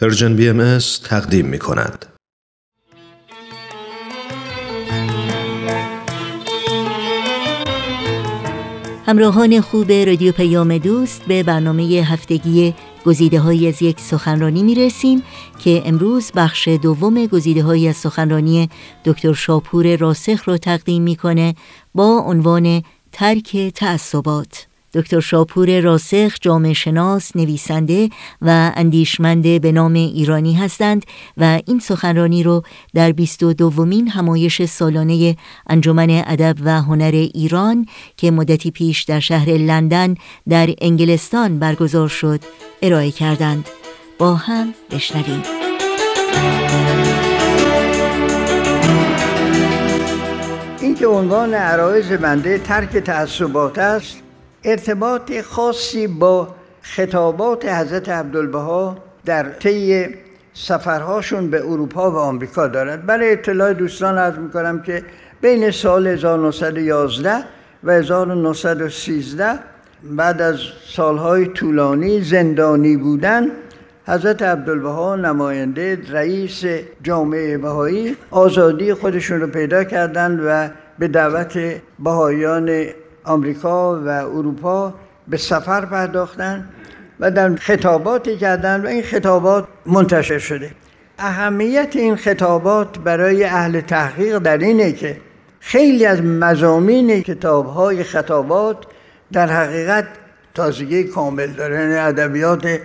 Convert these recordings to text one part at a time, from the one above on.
Persian BMS تقدیم می کند. همراهان خوب رادیو پیام دوست به برنامه هفتگی گزیده های از یک سخنرانی می رسیم که امروز بخش دوم گزیده های از سخنرانی دکتر شاپور راسخ را تقدیم می‌کنه با عنوان ترک تعصبات دکتر شاپور راسخ جامعه شناس نویسنده و اندیشمنده به نام ایرانی هستند و این سخنرانی رو در 22 دومین همایش سالانه انجمن ادب و هنر ایران که مدتی پیش در شهر لندن در انگلستان برگزار شد ارائه کردند. با هم بشنویم. این که عنوان عرایز بنده ترک تعصبات است ارتباط خاصی با خطابات حضرت عبدالبها در طی سفرهاشون به اروپا و آمریکا دارد. برای اطلاع دوستان عرض می‌کنم که بین سال 1911 و 1913 بعد از سالهای طولانی زندانی بودن حضرت عبدالبها نماینده رئیس جامعه بهایی آزادی خودشون رو پیدا کردند و به دعوت بهاییان آمریکا و اروپا به سفر پرداختن و در خطاباتی کردن و این خطابات منتشر شده. اهمیت این خطابات برای اهل تحقیق در اینه که خیلی از مزامین کتاب های خطابات در حقیقت تازگی کامل داره یعنی ادبیات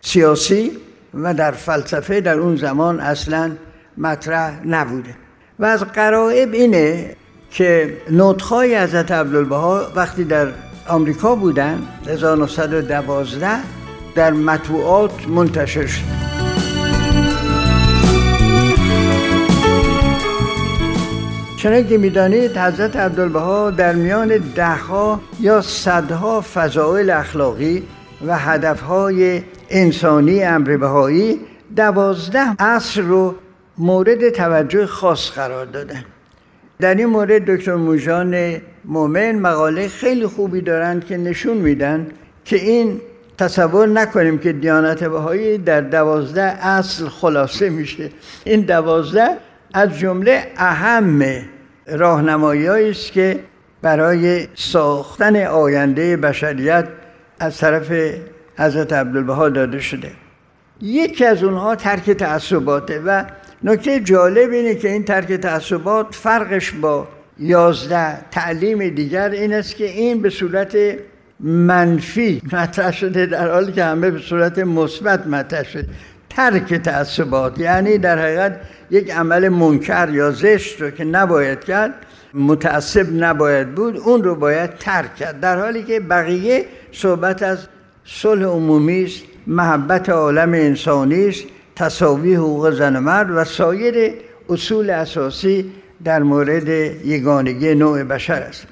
سیاسی و در فلسفه در اون زمان اصلا مطرح نبوده. و از قرائب اینه که نوتخای حضرت عبدالبها وقتی در آمریکا بودن 1912 در مطبوعات منتشر شد. چنانکه که می‌دانید حضرت عبدالبها در میان دهها یا صدها فضائل اخلاقی و هدفهای انسانی امر بهایی دوازده اصر رو مورد توجه خاص قرار دادن. در این مورد دکتر موجان مومن مقاله خیلی خوبی دارند که نشون میدن که این تصور نکنیم که دیانت بهایی در دوازده اصل خلاصه میشه. این دوازده از جمله اهم راهنمایی است که برای ساختن آینده بشریت از طرف حضرت عبدالبها داده شده. یکی از اونها ترک تعصباته و نکته جالب اینه که این ترک تعصبات فرقش با یازده تعلیم دیگر این است که این به صورت منفی مطرح شده در حالی که همه به صورت مثبت مطرح شده. ترک تعصبات یعنی در حقیقت یک عمل منکر یا زشت رو که نباید کرد متعصب نباید بود اون رو باید ترک کرد. در حالی که بقیه صحبت از صلح عمومی است محبت عالم انسانی است. تصاوی حقوق زن و مرد و سایر اصول اساسی در مورد یگانگی نوع بشر است.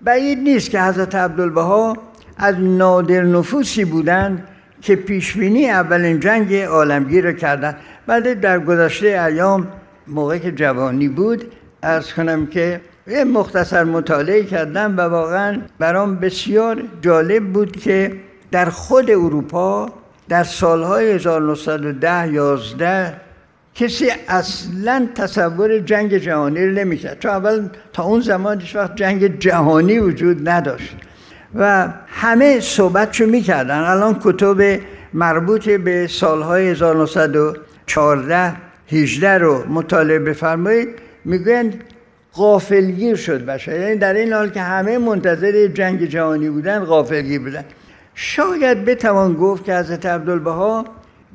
بعید نیست که حضرت عبدالبها از نادر نفوسی بودند که پیشبینی اولین جنگ عالمگیر را کردند بعد در گذشته ایام موقع که جوانی بود از کنم که یه مختصر مطالعه کردم و واقعا برام بسیار جالب بود که در خود اروپا در سالهای 1910 11 کسی اصلا تصور جنگ جهانی رو نمی‌کرد. چون اول تا اون زمان هیچ وقت جنگ جهانی وجود نداشت. و همه صحبتشو می‌کردن. الان کتب مربوط به سالهای 1914 18 رو مطالعه بفرمایید می‌گویند غافلگیر شد بشه یعنی در این حال که همه منتظر جنگ جهانی بودن غافلگیر بودن. شاید بتوان گفت که حضرت عبدالبها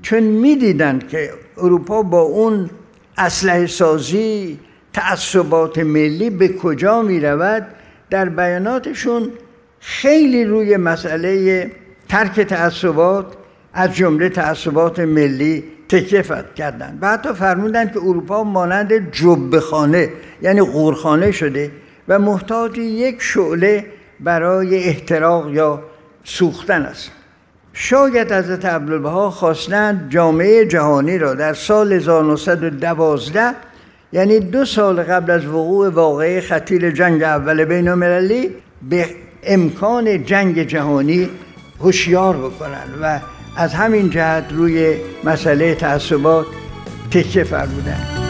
چون می‌دیدند که اروپا با اون اسلحه سازی تعصبات ملی به کجا می رود در بیاناتشون خیلی روی مسئله ترک تعصبات از جمله تعصبات ملی تکفت کردند و حتی فرمودند که اروپا مانند جبهخانه یعنی قورخانه شده و محتاج یک شعله برای احتراق یا سوختن است. شاید حضرت عبدالبها خواستند جامعه جهانی را در سال 1912 یعنی دو سال قبل از وقوع واقعه خطیر جنگ اول بین المللی به امکان جنگ جهانی هوشیار بکنند و از همین جهت روی مسئله تعصبات تکه فرمودن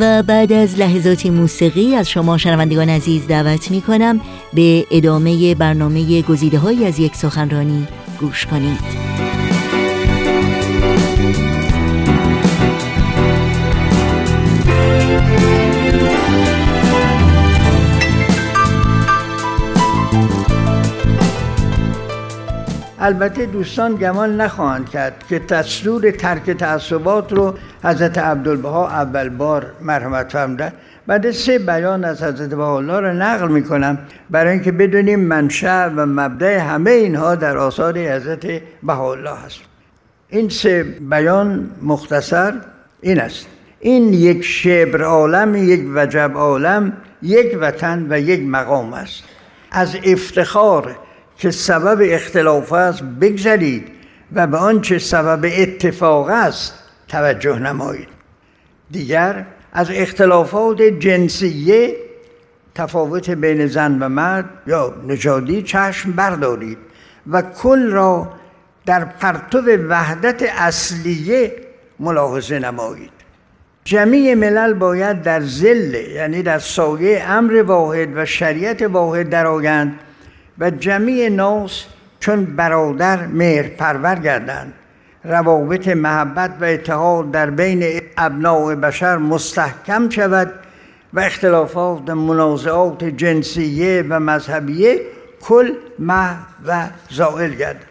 و بعد از لحظات موسیقی از شما شنوندگان عزیز دعوت می کنم به ادامه برنامه گزیده های از یک سخنرانی گوش کنید. البته دوستان گمان نخواهند کرد که دستور ترک تعصبات رو حضرت عبدالبها اول بار مرحمت فرمودن. بعد سه بیان از حضرت بهاءالله رو نقل می‌کنم برای اینکه بدونیم منشأ و مبدع همه اینها در آثار حضرت بهاءالله هست. این سه بیان مختصر این است. این یک شبر عالم یک وجب عالم یک وطن و یک مقام است. از افتخار که سبب اختلاف است بگذرید و به آنچه سبب اتفاق است توجه نمایید. دیگر از اختلافات جنسیه تفاوت بین زن و مرد یا نژادی چشم بردارید و کل را در پرتو وحدت اصلیه ملاحظه نمایید. جمیع ملل باید در زل یعنی در سایه امر واحد و شریعت واحد درآیند و جمیع ناس چون برادر مهر پرور گردند. روابط محبت و اتحاد در بین ابناع بشر مستحکم شود و اختلافات منازعات جنسیه و مذهبیه کل مح و زائل گردد.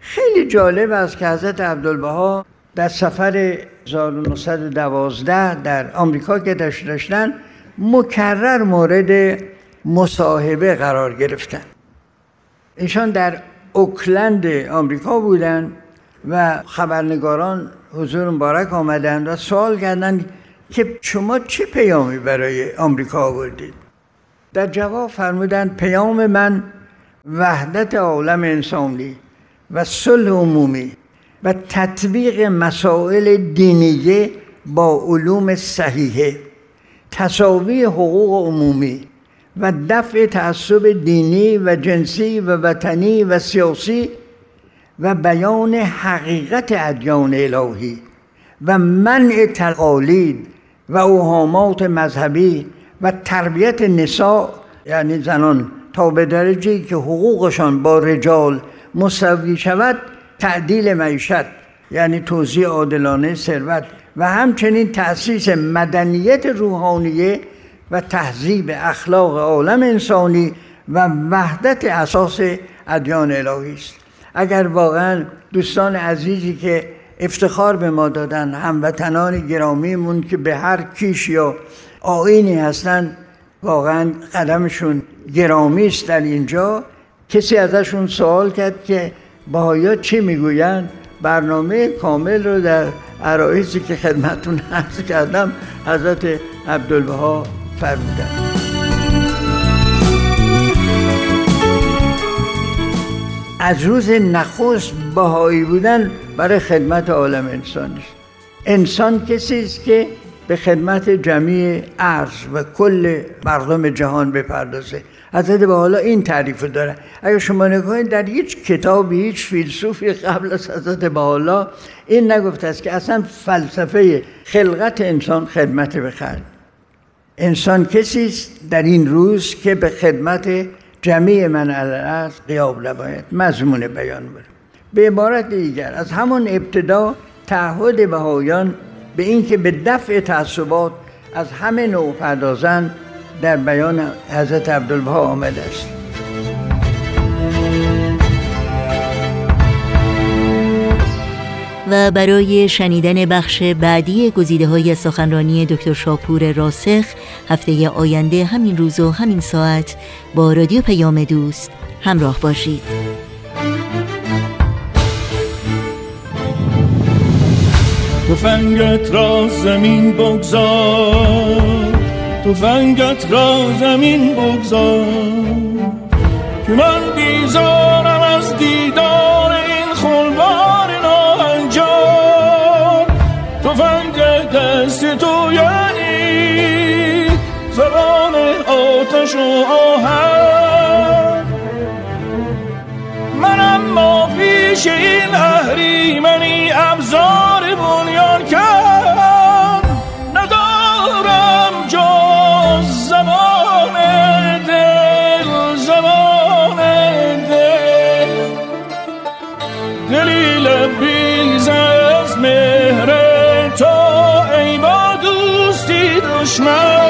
خیلی جالب است که حضرت عبدالبها در سفر 1912 در آمریکا که داشتن مکرر مورد مصاحبه قرار گرفتن. ایشان در اوکلند آمریکا بودن و خبرنگاران حضور مبارک آمدند و سوال کردند که شما چه پیامی برای آمریکا آوردید؟ در جواب فرمودند پیام من وحدت عالم انسانی و صلح عمومی و تطبیق مسائل دینیه با علوم صحیحه. تصاوی حقوق عمومی و دفع تعصب دینی و جنسی و وطنی و سیاسی و بیان حقیقت ادیان الهی و منع تقالید و اوهامات مذهبی و تربیت نساء یعنی زنان تا به درجه که حقوقشان با رجال مساوی شود تعدیل معیشت یعنی توزیع عادلانه ثروت و همچنین تأسیس مدنیت روحانیه و تهذیب اخلاق عالم انسانی و وحدت اساس ادیان الهی است. اگر واقعا دوستان عزیزی که افتخار به ما دادن هموطنان گرامیمون که به هر کیش یا آینی هستند واقعا قدمشون گرامی است در اینجا. کسی ازشون سوال کرد که باهایا چی می‌گویند؟ برنامه کامل رو در عرایزی که خدمتون عرض کردم حضرت عبدالبها فرمودن. از روز نخست بهایی بودن برای خدمت عالم انسانی انسان کسی است که به خدمت جمعی عرض و کل مردم جهان بپردازه. حضرت به حالا این تعریف داره. اگر شما نگاهید در هیچ کتابی هیچ فیلسوفی قبل از حضرت حالا این نگفته است که اصلا فلسفه خلقت انسان خدمت به انسان کسی است در این روز که به خدمت جمعی من الارض قیاب نباید. مضمون بیان بود به عبارت دیگر از همون ابتدا تعهد بهایان به اینکه به دفع تعصبات از همه نوع پردازن در بیان حضرت عبدالبها آمده است. برای شنیدن بخش بعدی گزیده های سخنرانی دکتر شاپور راسخ هفته آینده همین روز و همین ساعت با رادیو پیام دوست همراه باشید. فنگت را زمین بگذار فنگت را زمین بگذار که من بیزارم پیش این اهریمنی ابزار بنیان کرد ندارم جز زبان دل زبان دل. دلیل بیز از مهر تو ای با دوستی دشمن.